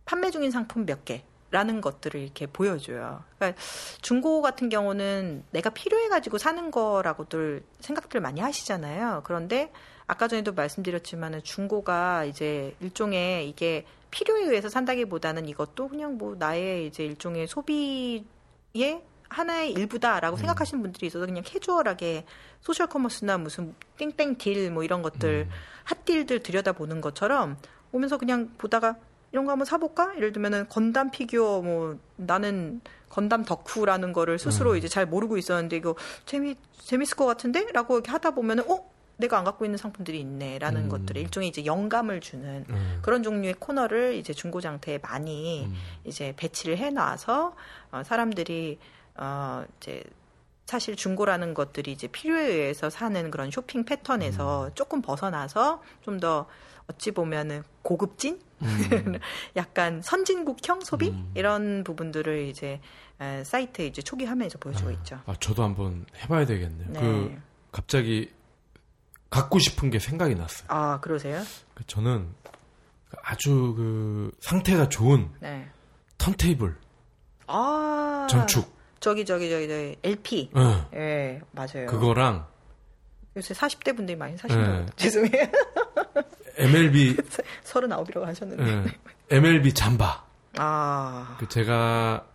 판매 중인 상품 몇 개, 라는 것들을 이렇게 보여줘요. 그러니까 중고 같은 경우는 내가 필요해가지고 사는 거라고들 생각들 많이 하시잖아요. 그런데 아까 전에도 말씀드렸지만은 중고가 이제 일종의 이게 필요에 의해서 산다기보다는 이것도 그냥 뭐 나의 이제 일종의 소비의 하나의 일부다라고 음. 생각하시는 분들이 있어서 그냥 캐주얼하게 소셜 커머스나 무슨 땡땡 deal 뭐 이런 것들 음. hot deal들 들여다보는 것처럼 오면서 그냥 보다가 이런 거 한번 사볼까? 예를 들면은 건담 피규어 뭐 나는 건담 덕후라는 거를 스스로 음. 이제 잘 모르고 있었는데 이거 재미 재밌을 것 같은데?라고 이렇게 하다 보면은 어 내가 안 갖고 있는 상품들이 있네라는 음. 것들을 일종의 이제 영감을 주는 음. 그런 종류의 코너를 이제 중고장터에 많이 음. 이제 배치를 해놔서 어, 사람들이 어 이제 사실 중고라는 것들이 이제 필요에 의해서 사는 그런 쇼핑 패턴에서 음. 조금 벗어나서 좀 더 어찌 보면은 고급진 음. 약간 선진국형 소비 음. 이런 부분들을 이제 사이트에 이제 초기 화면에서 보여주고 아, 있죠. 아, 저도 한번 해봐야 되겠네요. 네. 그 갑자기 갖고 싶은 게 생각이 났어요. 아 그러세요? 그 저는 아주 그 상태가 좋은 네. 턴테이블, 아 전축. 저기 저기 저기 저기 LP. 예, 네. 네, 맞아요. 그거랑 요새 40대 분들이 많이 사시는 네. 죄송해요. MLB 39이라고 하셨는데. 네. MLB 잠바. 아. 그 제가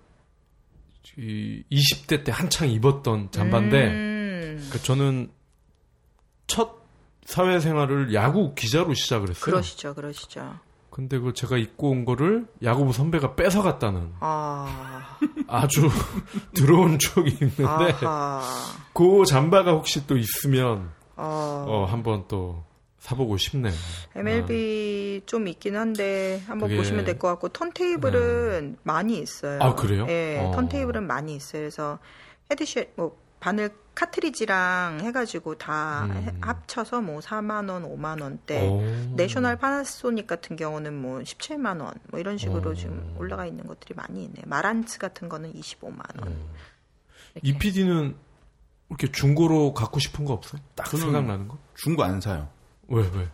20대 때 한창 입었던 잠바인데 음. 그 저는 첫 사회생활을 야구 기자로 시작을 했어요. 그러시죠, 그러시죠. 근데 그 제가 입고 온 거를 야구부 선배가 뺏어 갔다는 아... 아주 들어온 추억이 있는데 아하... 그 잠바가 혹시 또 있으면 아... 어, 한번 또 사보고 싶네요. MLB 아. 좀 있긴 한데 한번 그게... 보시면 될 것 같고 턴테이블은 네. 많이 있어요. 아 그래요? 네, 어. 턴테이블은 많이 있어요. 그래서 헤드셋 뭐 바늘 카트리지랑 해가지고 다 음. 합쳐서 뭐 4만 원, 5만 원대. 오. 내셔널 파나소닉 같은 경우는 뭐 17만 원, 뭐 이런 식으로 오. 지금 올라가 있는 것들이 많이 있네. 마란츠 같은 거는 25만 원. 음. 이 PD는 이렇게 중고로 갖고 싶은 거 없어요? 딱 생각나는 거? 중고 안 사요. 왜 왜?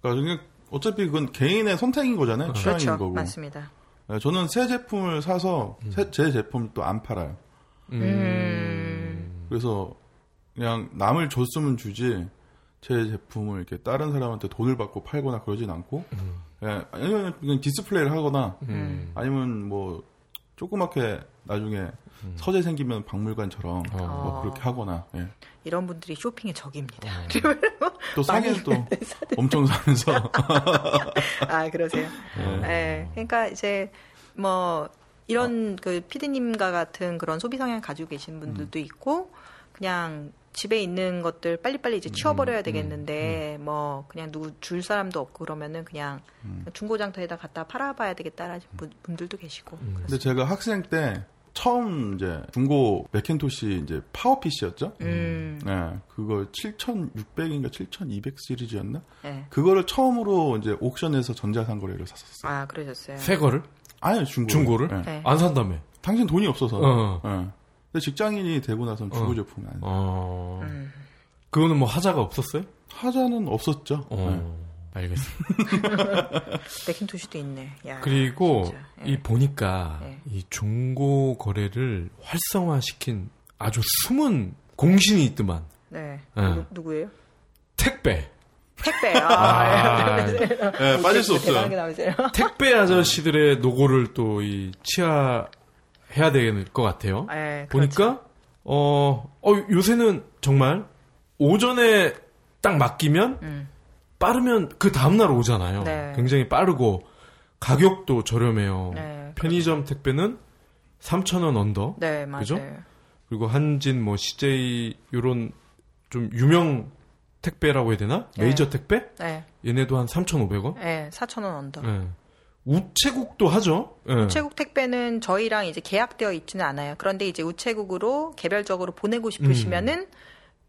그러니까 어차피 그건 개인의 선택인 거잖아요. 어. 취향인 그렇죠. 거고. 맞습니다. 네, 저는 새 제품을 사서 음. 새, 제 제품 또 안 팔아요. 음. 음. 그래서 그냥 남을 줬으면 주지 제 제품을 이렇게 다른 사람한테 돈을 받고 팔거나 그러진 않고 음. 예, 아니면 그냥 디스플레이를 하거나 음. 아니면 뭐 조그맣게 나중에 음. 서재 생기면 박물관처럼 어. 뭐 그렇게 하거나 예. 이런 분들이 쇼핑의 적입니다. 어. 또 사긴 또 엄청 사면서 아 그러세요. 네. 네. 그러니까 이제 뭐 이런 어. 그 피디님과 같은 그런 소비 성향 가지고 계신 분들도 음. 있고 그냥 집에 있는 것들 빨리빨리 이제 치워버려야 음, 음, 되겠는데 음, 뭐 그냥 누구 줄 사람도 없고 그러면은 그냥 음. 중고장터에다 갖다 팔아봐야 되겠다라는 분들도 계시고. 음. 근데 제가 학생 때 처음 이제 중고 맥킨토시 이제 파워 PC였죠. 음. 네, 그걸 7,600인가 7,200 시리즈였나? 네. 그거를 처음으로 이제 옥션에서 전자상거래를 샀었어요. 아, 그러셨어요? 새 거를? 아니요, 중고. 중고를? 네. 네. 안 산다며. 당신 돈이 없어서. 어. 네. 근데 직장인이 되고 나서는 중고 어. 제품이 아니에요. 어. 음. 그거는 뭐 하자가 없었어요? 하자는 없었죠. 어. 네. 알겠습니다. 맥킨토시도 있네. 야, 그리고 예. 이 보니까 예. 이 중고 거래를 활성화시킨 아주 숨은 공신이 있더만. 네. 예. 누구, 예요 택배. 택배. 아, 아 네, 빠질 수 없어요. 택배 아저씨들의 노고를 또 이 치하 해야 될 것 같아요. 네, 보니까 그렇죠. 어, 어 요새는 정말 오전에 딱 맡기면 음. 빠르면 그 다음날 오잖아요. 네. 굉장히 빠르고 가격도 저렴해요. 네, 편의점 그렇죠. 택배는 3,000원 under. 네, 맞아요. 그죠? 그리고 한진 뭐 CJ 요런 좀 유명 택배라고 해야 되나? 네. 메이저 택배? 네. 얘네도 한 3,500원? 네, 4,000원 under. 네. 우체국도 하죠. 네. 우체국 택배는 저희랑 이제 계약되어 있지는 않아요. 그런데 이제 우체국으로 개별적으로 보내고 싶으시면은 음.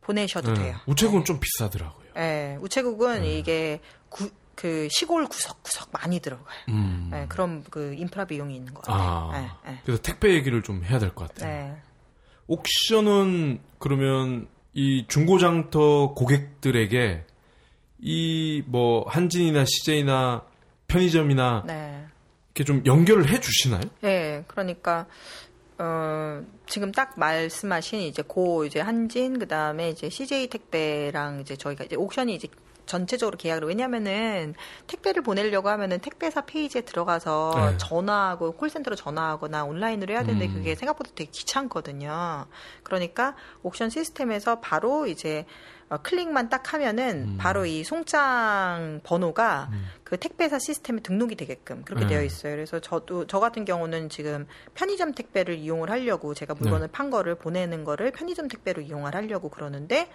보내셔도 네. 돼요. 우체국은 네. 좀 비싸더라고요. 네, 우체국은 네. 이게 구, 그 시골 구석구석 많이 들어가요. 음. 네, 그럼 그 인프라 비용이 있는 거 같아요. 아. 그래서 택배 얘기를 좀 해야 될 것 같아요. 네. 옥션은 그러면 이 중고장터 고객들에게 이 뭐 한진이나 CJ나 편의점이나 네. 이렇게 좀 연결을 해 주시나요? 네, 그러니까 어, 지금 딱 말씀하신 이제 고 이제 한진 그다음에 이제 CJ 택배랑 이제 저희가 이제 옥션이 이제 전체적으로 계약을 왜냐면은 택배를 보내려고 하면은 택배사 페이지에 들어가서 네. 전화하고 콜센터로 전화하거나 온라인으로 해야 되는데 음. 그게 생각보다 되게 귀찮거든요. 그러니까 옥션 시스템에서 바로 이제 어, 클릭만 딱 하면은 음. 바로 이 송장 번호가 음. 그 택배사 시스템에 등록이 되게끔 그렇게 네. 되어 있어요. 그래서 저도 저 같은 경우는 지금 편의점 택배를 이용을 하려고 제가 물건을 네. 판 거를 보내는 거를 편의점 택배로 이용을 하려고 그러는데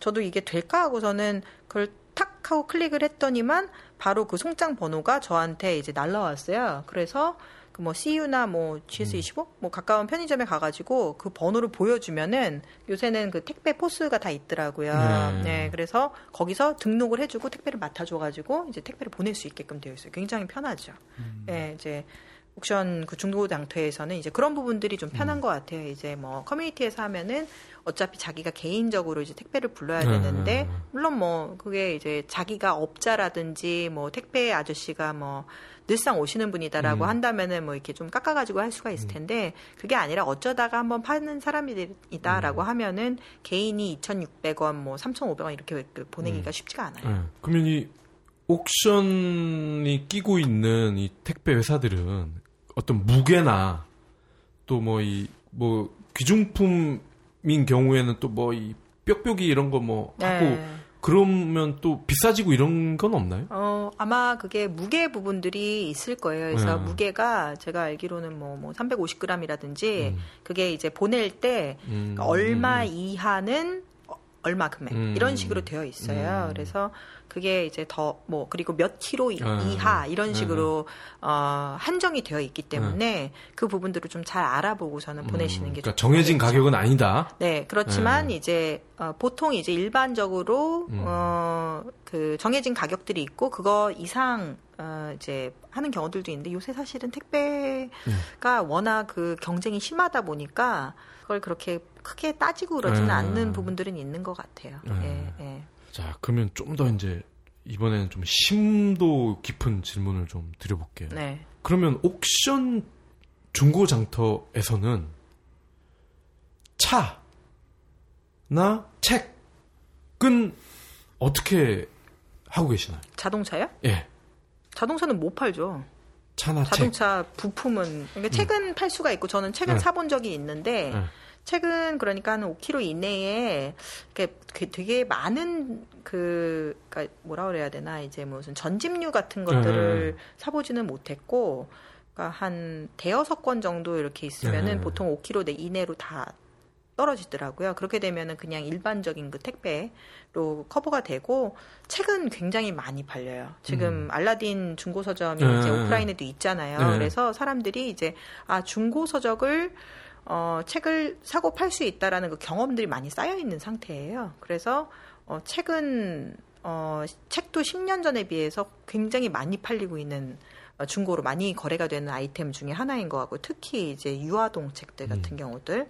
저도 이게 될까 하고서는 그걸 탁 하고 클릭을 했더니만 바로 그 송장 번호가 저한테 이제 날라왔어요. 그래서 그 뭐 CU나 뭐 GS25 음. 뭐 가까운 편의점에 가가지고 그 번호를 보여주면은 요새는 그 택배 포스가 다 있더라고요. 네. 네 그래서 거기서 등록을 해주고 택배를 맡아줘가지고 이제 택배를 보낼 수 있게끔 되어 있어요. 굉장히 편하죠. 음. 네, 이제 옥션 그 중고 장터에서는 이제 그런 부분들이 좀 편한 음. 것 같아요. 이제 뭐 커뮤니티에서 하면은 어차피 자기가 개인적으로 이제 택배를 불러야 네. 되는데 물론 뭐 그게 이제 자기가 업자라든지 뭐 택배 아저씨가 뭐 늘상 오시는 분이다라고 음. 한다면은 뭐 이렇게 좀 깎아가지고 할 수가 있을 음. 텐데 그게 아니라 어쩌다가 한번 파는 사람이다라고 음. 하면은 개인이 2,600원 뭐 3,500원 이렇게 그 보내기가 음. 쉽지가 않아요. 네. 그러면 이 옥션이 끼고 있는 이 택배 회사들은 어떤 무게나 또 뭐 이뭐 귀중품인 경우에는 또 뭐이 뾱뾱이 이런 거뭐 네. 하고 그러면 또 비싸지고 이런 건 없나요? 어, 아마 그게 무게 부분들이 있을 거예요. 그래서 네. 무게가 제가 알기로는 뭐, 뭐 350g이라든지 음. 그게 이제 보낼 때 음. 얼마 음. 이하는 얼마 금액 음. 이런 식으로 되어 있어요. 음. 그래서 그게 이제 더 뭐 그리고 몇 킬로 아, 이하 이런 네. 식으로 어, 한정이 되어 있기 때문에 네. 그 부분들을 좀 잘 알아보고서는 음, 보내시는 게 그러니까 정해진 가격은 아니다. 네, 그렇지만 네. 이제 어, 보통 이제 일반적으로 음. 어, 그 정해진 가격들이 있고 그거 이상 어, 이제 하는 경우들도 있는데 요새 사실은 택배가 네. 워낙 그 경쟁이 심하다 보니까 그걸 그렇게 크게 따지고 그러지는 네. 않는 부분들은 있는 것 같아요. 네. 예, 예. 자, 그러면 좀 더 이제 이번에는 좀 심도 깊은 질문을 좀 드려볼게요. 네. 그러면 옥션 중고 장터에서는 차나 책은 어떻게 하고 계시나요? 자동차요? 예. 자동차는 못 팔죠. 차나 자동차 책. 부품은 그러니까 음. 책은 팔 수가 있고 저는 책은 네. 사본 적이 있는데 네. 책은 그러니까 한 5km 이내에 되게 많은 그 그러니까 뭐라 그래야 되나 이제 무슨 전집류 같은 것들을 네. 사보지는 못했고 그러니까 한 대여섯 권 정도 이렇게 있으면은 네. 보통 5km 이내로 다 떨어지더라고요. 그렇게 되면은 그냥 일반적인 그 택배로 커버가 되고 책은 굉장히 많이 팔려요. 지금 음. 알라딘 중고 서점이 네. 이제 오프라인에도 있잖아요. 네. 그래서 사람들이 이제 아 중고 서적을 어, 책을 사고 팔 수 있다라는 그 경험들이 많이 쌓여 있는 상태예요. 그래서 어, 책은 어, 책도 10년 전에 비해서 굉장히 많이 팔리고 있는 어, 중고로 많이 거래가 되는 아이템 중에 하나인 것 같고 특히 이제 유아동 책들 같은 음. 경우들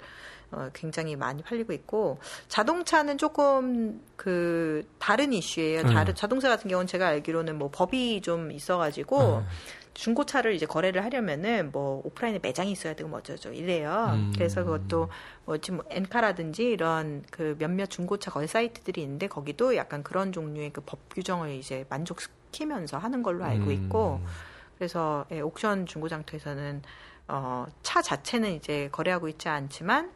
어, 굉장히 많이 팔리고 있고 자동차는 조금 그 다른 이슈예요. 음. 다른 자동차 같은 경우는 제가 알기로는 뭐 법이 좀 있어가지고 음. 중고차를 이제 거래를 하려면은 뭐 오프라인에 매장이 있어야 되고 뭐 어쩌죠 이래요. 음. 그래서 그것도 뭐 지금 엔카라든지 이런 그 몇몇 중고차 거래 사이트들이 있는데 거기도 약간 그런 종류의 그 법 규정을 이제 만족시키면서 하는 걸로 알고 음. 있고 음. 그래서 예, 옥션 중고장터에서는 어, 차 자체는 이제 거래하고 있지 않지만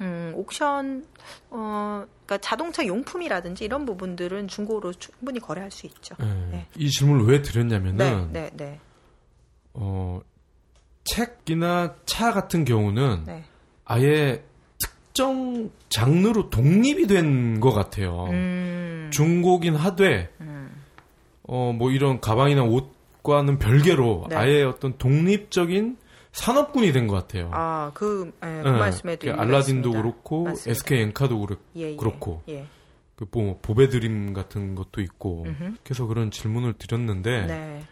음, 옥션, 어, 그러니까 자동차 용품이라든지 이런 부분들은 중고로 충분히 거래할 수 있죠. 네. 네. 이 질문을 왜 드렸냐면은, 네, 네, 네. 어, 책이나 차 같은 경우는 네. 아예 특정 장르로 독립이 된 것 같아요. 음. 중고긴 하되, 음. 어, 뭐 이런 가방이나 옷과는 별개로 네. 아예 어떤 독립적인 산업군이 된 것 같아요. 아, 그, 예, 그 네, 말씀에도 그 알라딘도 그렇고 맞습니다. SK 엔카도 그렇, 예, 예, 그렇고 예. 그 뭐 보배 드림 같은 것도 있고 음흠. 그래서 그런 질문을 드렸는데 네.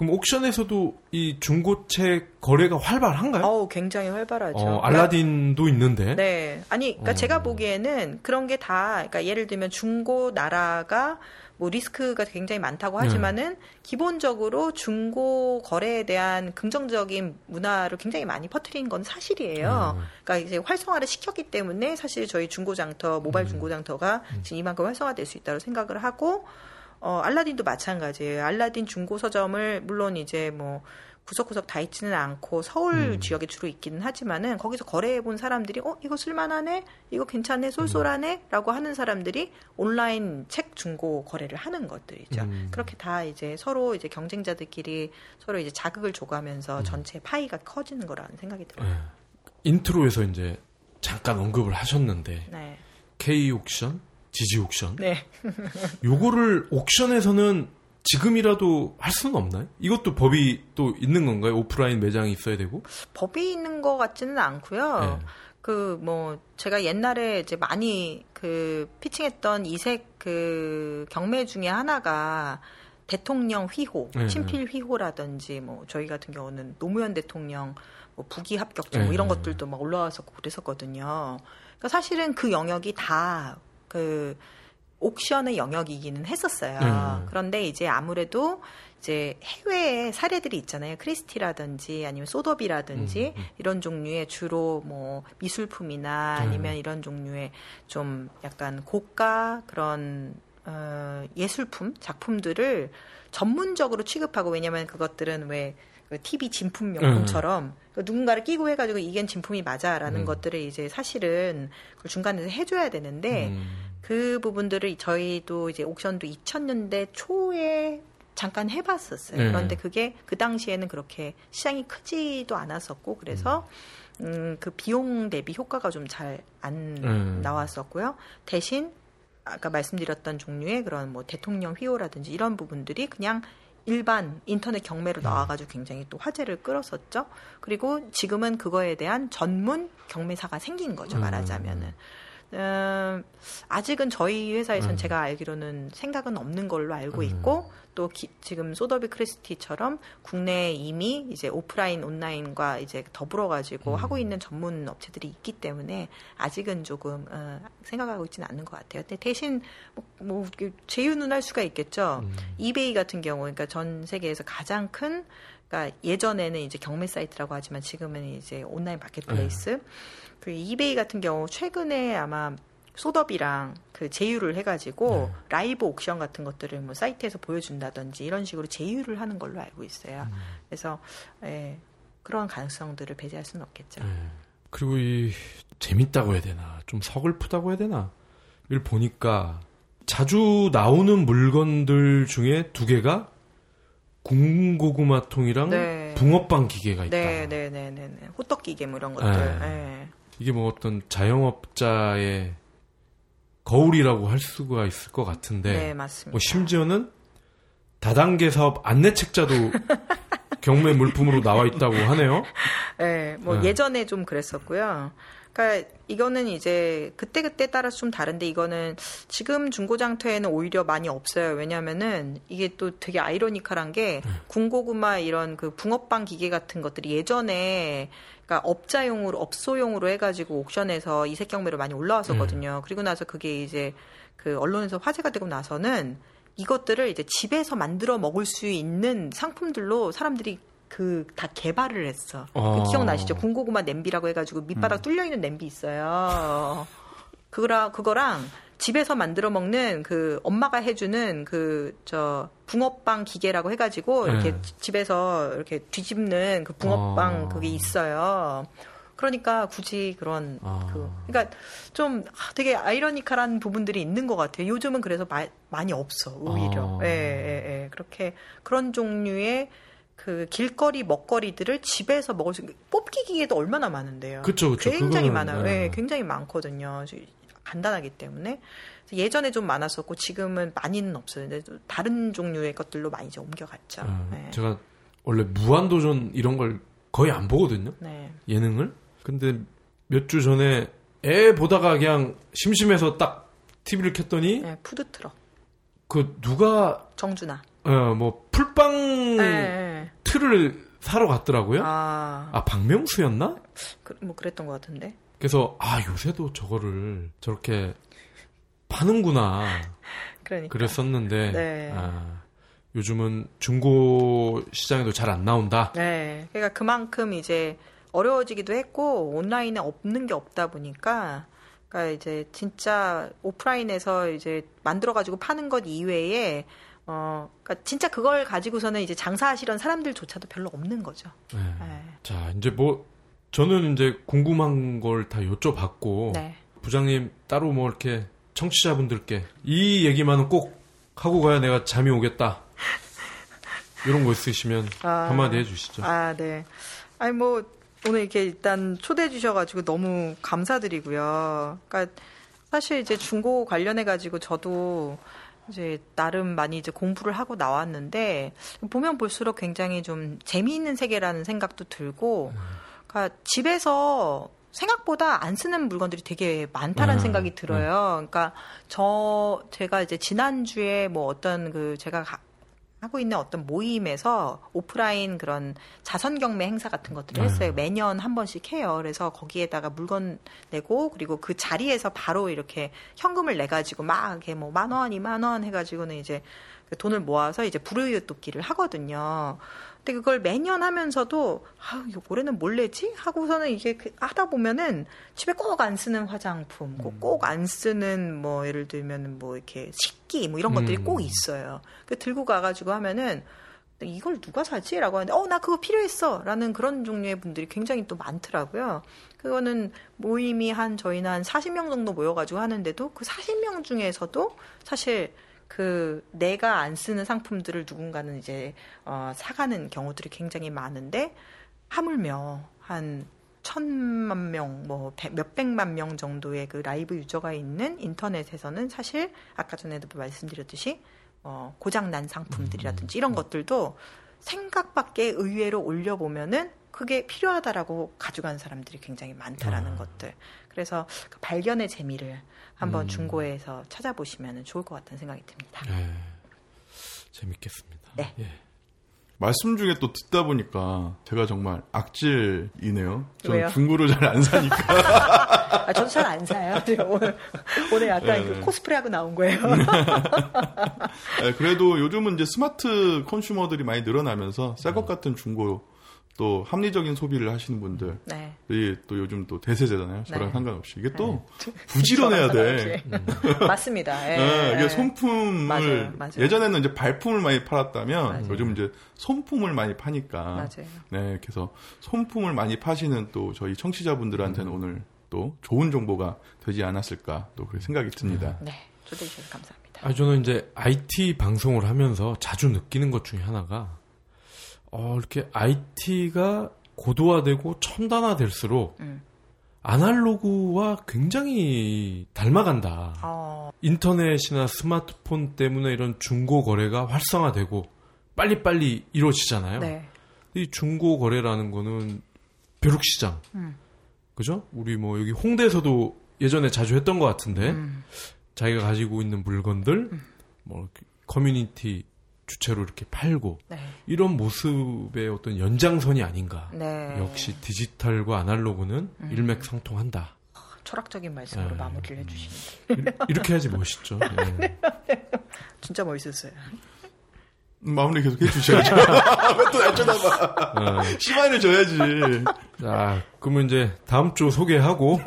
그럼 옥션에서도 이 중고책 거래가 활발한가요? 어, 굉장히 활발하죠. 어, 알라딘도 있는데. 네. 아니, 그러니까 어. 제가 보기에는 그런 게 다, 그러니까 예를 들면 중고 나라가 뭐 리스크가 굉장히 많다고 네. 하지만은 네. 기본적으로 중고 거래에 대한 긍정적인 문화를 굉장히 많이 퍼뜨린 건 사실이에요. 네. 그러니까 이제 활성화를 시켰기 때문에 사실 저희 중고 장터, 모바일 음. 중고 장터가 음. 지금 이만큼 활성화될 수 있다고 생각을 하고 어, 알라딘도 마찬가지예요. 알라딘 중고 서점을 물론 이제 뭐 구석구석 다 있지는 않고 서울 음. 지역에 주로 있기는 하지만은 거기서 거래해 본 사람들이 어 이거 쓸만하네 이거 괜찮네 쏠쏠하네라고 하는 사람들이 온라인 책 중고 거래를 하는 것들이죠. 음. 그렇게 다 이제 서로 이제 경쟁자들끼리 서로 이제 자극을 줘가면서 음. 전체 파이가 커지는 거라는 생각이 들어요. 네. 인트로에서 이제 잠깐 언급을 하셨는데 네. K 옥션, 지지 옥션. 네. 요거를 옥션에서는 지금이라도 할 수는 없나요? 이것도 법이 또 있는 건가요? 오프라인 매장이 있어야 되고? 법이 있는 것 같지는 않고요. 네. 그뭐 제가 옛날에 이제 많이 그 피칭했던 이색 그 경매 중에 하나가 대통령 휘호, 네. 친필 휘호라든지 뭐 저희 같은 경우는 노무현 대통령 뭐 부기 합격증 뭐 이런 네. 것들도 막 올라와서 그랬었거든요. 그러니까 사실은 그 영역이 다 그 옥션의 영역이기는 했었어요. 음. 그런데 이제 아무래도 이제 해외에 사례들이 있잖아요. 크리스티라든지 아니면 소더비라든지 음, 음. 이런 종류의 주로 뭐 미술품이나 음. 아니면 이런 종류의 좀 약간 고가 그런 어, 예술품 작품들을 전문적으로 취급하고 왜냐면 그것들은 왜 그 TV 진품 명품처럼 음. 그 누군가를 끼고 해가지고 이게 진품이 맞아라는 음. 것들을 이제 사실은 그걸 중간에서 해줘야 되는데 음. 그 부분들을 저희도 이제 옥션도 2000년대 초에 잠깐 해봤었어요. 네. 그런데 그게 그 당시에는 그렇게 시장이 크지도 않았었고 그래서 음, 그 비용 대비 효과가 좀 잘안 음. 나왔었고요. 대신 아까 말씀드렸던 종류의 그런 뭐 대통령 휘호라든지 이런 부분들이 그냥 일반 인터넷 경매로 나와가지고 굉장히 또 화제를 끌었었죠. 그리고 지금은 그거에 대한 전문 경매사가 생긴 거죠. 말하자면은. 음. 음, 아직은 저희 회사에서는 음. 제가 알기로는 생각은 없는 걸로 알고 음. 있고 또 기, 지금 소더비 크리스티처럼 국내에 이미 이제 오프라인 온라인과 이제 더불어 가지고 음. 하고 있는 전문 업체들이 있기 때문에 아직은 조금 어, 생각하고 있지는 않는 것 같아요. 근데 대신 뭐, 뭐 제휴는 할 수가 있겠죠. 음. 이베이 같은 경우 그러니까 전 세계에서 가장 큰 그러니까 예전에는 이제 경매 사이트라고 하지만 지금은 이제 온라인 marketplace. 음. 그 이베이 같은 경우 최근에 아마 소더비랑 그 제휴를 해가지고 네. live auction 같은 것들을 뭐 사이트에서 보여준다든지 이런 식으로 제휴를 하는 걸로 알고 있어요. 음. 그래서 예, 그런 가능성들을 배제할 수는 없겠죠. 네. 그리고 이 재밌다고 해야 되나 좀 서글프다고 해야 되나 이걸 보니까 자주 나오는 물건들 중에 두 개가 군고구마통이랑 네. 붕어빵 기계가 있다. 네, 네, 네, 네, 네. 호떡 기계 뭐 이런 것들. 네. 네. 이게 뭐 어떤 자영업자의 거울이라고 할 수가 있을 것 같은데. 네, 맞습니다. 뭐 심지어는 다단계 사업 안내 책자도 경매 물품으로 나와 있다고 하네요. 네, 뭐 네. 예전에 좀 그랬었고요. 그러니까 이거는 이제 그때 그때 따라서 좀 다른데 이거는 지금 중고장터에는 오히려 많이 없어요. 왜냐면은 이게 또 되게 아이러니컬한 게 네. 군고구마 이런 그 붕어빵 기계 같은 것들이 예전에 그러니까 업자용으로 업소용으로 해가지고 옥션에서 이색 경매로 많이 올라왔었거든요. 음. 그리고 나서 그게 이제 그 언론에서 화제가 되고 나서는 이것들을 이제 집에서 만들어 먹을 수 있는 상품들로 사람들이 그 다 개발을 했어. 어. 그 기억나시죠? 군고구마 냄비라고 해가지고 밑바닥 음. 뚫려 있는 냄비 있어요. 그거랑 그거랑 집에서 만들어 먹는 그 엄마가 해주는 그 저 붕어빵 기계라고 해가지고 이렇게 네. 집에서 이렇게 뒤집는 그 붕어빵 어. 그게 있어요. 그러니까 굳이 그런 아. 그 그러니까 좀 되게 아이러니컬한 부분들이 있는 것 같아요. 요즘은 그래서 마, 많이 없어 오히려. 아. 예, 예, 예. 그렇게 그런 종류의 그 길거리 먹거리들을 집에서 먹을 수 뽑기 기계도 얼마나 많은데요. 그렇죠, 그렇죠. 굉장히 그거는, 많아요. 네. 네, 굉장히 많거든요. 간단하기 때문에 예전에 좀 많았었고 지금은 많이는. 근데 다른 종류의 것들로 많이 이제 옮겨갔죠. 음, 네. 제가 원래 무한도전 이런 걸 거의 안 보거든요. 네. 예능을. 근데 몇 주 전에 애 보다가 그냥 심심해서 딱 TV를 켰더니 네, 푸드 트럭. 그 누가 정준하. 어, 뭐 풀빵 네. 틀을 사러 갔더라고요. 아, 아 박명수였나? 그, 뭐 그랬던 것 같은데. 그래서 아 요새도 저거를 저렇게 파는구나. 그러니까. 그랬었는데 네. 아, 요즘은 중고 시장에도 잘 안 나온다. 네, 그러니까 그만큼 이제 어려워지기도 했고 온라인에 없는 게 없다 보니까 그러니까 이제 진짜 오프라인에서 이제 만들어 가지고 파는 것 이외에 어, 그러니까 진짜 그걸 가지고서는 이제 장사하시던 사람들조차도 별로 없는 거죠. 네. 네. 자, 이제 뭐 저는 이제 궁금한 걸 다 여쭤봤고 네. 부장님 따로 뭐 이렇게 청취자분들께 이 얘기만은 꼭 하고 가야 내가 잠이 오겠다. 이런 거 있으시면 아, 한마디 해주시죠. 아, 네. 아니 뭐 오늘 이렇게 일단 초대해 주셔가지고 너무 감사드리고요. 그러니까 사실 이제 중고 관련해 가지고 저도 이제 나름 많이 이제 공부를 하고 나왔는데 보면 볼수록 굉장히 좀 재미있는 세계라는 생각도 들고 그러니까 집에서 생각보다 안 쓰는 물건들이 되게 많다라는 음, 생각이 들어요. 음. 그러니까 저 제가 이제 지난주에 뭐 어떤 그 제가 가, 하고 있는 어떤 모임에서 오프라인 그런 자선 경매 행사 같은 것들을 네. 했어요. 매년 한 번씩 해요. 그래서 거기에다가 물건 내고 그리고 그 자리에서 바로 이렇게 현금을 내 가지고 막 이렇게 뭐 만 원, 이만 원 해가지고는 이제 그 돈을 모아서 이제 불우이웃 돕기를 하거든요. 근데 그걸 매년 하면서도 아, 올해는 뭘 내지? 하고서는 이게 그 하다 보면은 집에 꼭 안 쓰는 화장품, 꼭안 음. 쓰는 뭐 예를 들면 뭐 이렇게 식기 뭐 이런 것들이 음. 꼭 있어요. 그 들고 가가지고 하면은 이걸 누가 사지? 라고 하는데, 어, 나 그거 필요했어! 라는 그런 종류의 분들이 굉장히 또 많더라고요. 그거는 모임이 한, 저희는 한 40명 정도 모여가지고 하는데도 그 40명 중에서도 사실 그 내가 안 쓰는 상품들을 누군가는 이제 어, 사가는 경우들이 굉장히 많은데 하물며 한 천만 명, 뭐 몇백만 명 정도의 그 라이브 유저가 있는 인터넷에서는 사실 아까 전에도 말씀드렸듯이 어, 고장난 상품들이라든지 이런 음. 것들도 생각밖에 의외로 올려보면은 그게 필요하다라고 가져가는 사람들이 굉장히 많다라는 아. 것들. 그래서 그 발견의 재미를 한번 음. 중고에서 찾아보시면 좋을 것 같다는 생각이 듭니다. 네. 재밌겠습니다. 네. 예. 말씀 중에 또 듣다 보니까 제가 정말 악질이네요. 저는 왜요? 중고를 잘 안 사니까. 아, 저도 잘 안 사요. 오늘, 오늘 약간 네. 그 코스프레 하고 나온 거예요. 네, 그래도 요즘은 이제 스마트 컨슈머들이 많이 늘어나면서 새 것 같은 중고 또 합리적인 소비를 하시는 분들이 네. 또 요즘 또 대세잖아요. 저랑 네. 상관없이 이게 또 네. 부지런해야 돼. 음. 맞습니다. 예. 네, 이게 손품을 맞아요. 맞아요. 예전에는 이제 발품을 많이 팔았다면 맞아요. 요즘 이제 손품을 많이 파니까. 맞아요. 네, 그래서 손품을 많이 파시는 또 저희 청취자분들한테는 음. 오늘 또 좋은 정보가 되지 않았을까 또 그렇게 생각이 듭니다. 네, 초대해 주셔서 감사합니다. 아, 저는 이제 IT 방송을 하면서 자주 느끼는 것 중에 하나가 어, 이렇게 IT가 고도화되고 첨단화될수록 음. 아날로그와 굉장히 닮아간다. 어. 인터넷이나 스마트폰 때문에 이런 중고 거래가 활성화되고 빨리빨리 이루어지잖아요. 네. 이 중고 거래라는 거는 벼룩시장. 음. 그죠? 우리 뭐 여기 홍대에서도 예전에 자주 했던 것 같은데 음. 자기가 가지고 있는 물건들 음. 뭐 커뮤니티 주체로 이렇게 팔고 네. 이런 모습의 어떤 연장선이 아닌가. 네. 역시 디지털과 아날로그는 음. 일맥상통한다. 아, 철학적인 말씀으로 네. 마무리를 해주시는 이렇게 해야지 멋있죠. 네. 진짜 멋있었어요. 마무리 계속 해주셔야죠. 왜또 여쭤봐봐. 시간을 줘야지. 자, 그러면 이제 다음 주 소개하고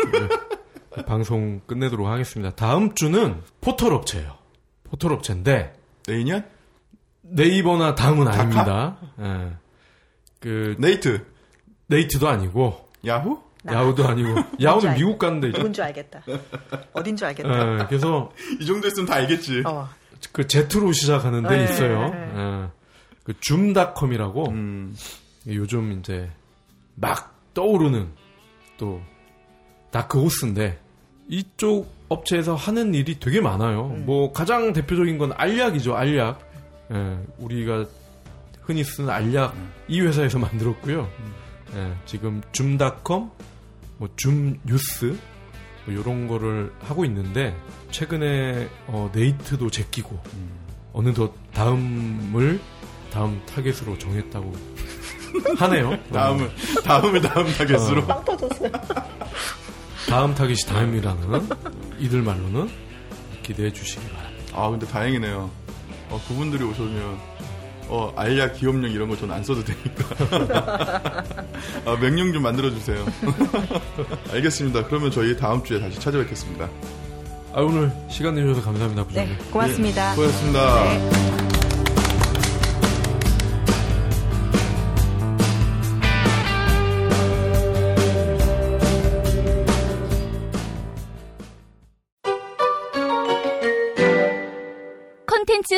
방송 끝내도록 하겠습니다. 다음 주는 포털 업체예요. 포털 업체인데 내년? 네이버나 다음은 아닙니다. 예. 그 네이트 네이트도 아니고 야후? 야후도 아니고 야후는 미국 갔는데 이제 누군지 알겠다. 어딘 줄 알겠다. 예, 그래서 이 정도 있으면 다 알겠지. 어. 그 Z로 시작하는 데 네, 있어요. 네, 네. 예. 그 줌닷컴이라고 음. 요즘 이제 막 떠오르는 또 다크 호스인데 이쪽 업체에서 하는 일이 되게 많아요. 음. 뭐 가장 대표적인 건 알약이죠. 알약. 예, 우리가 흔히 쓰는 알약 음. 이 회사에서 만들었고요. 음. 예, 지금 줌닷컴, 뭐 줌뉴스 뭐 이런 거를 하고 있는데 최근에 어, 네이트도 제끼고 음. 어느덧 다음을 다음 타겟으로 정했다고 하네요. 다음을 다음을 다음 타겟으로 어. 빵 터졌어요. 다음 타겟이 다음이라는 이들 말로는 기대해 주시기 바랍니다. 아 근데 다행이네요. 어, 그분들이 오시면 어, 알약 기업용 이런 거 저는 안 써도 되니까. 아, 명령 좀 만들어주세요. 알겠습니다. 그러면 저희 다음 주에 다시 찾아뵙겠습니다. 아, 오늘 시간 내주셔서 감사합니다, 부장님. 네, 고맙습니다. 네, 고맙습니다. 네.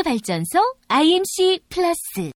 발전소 IMC 플러스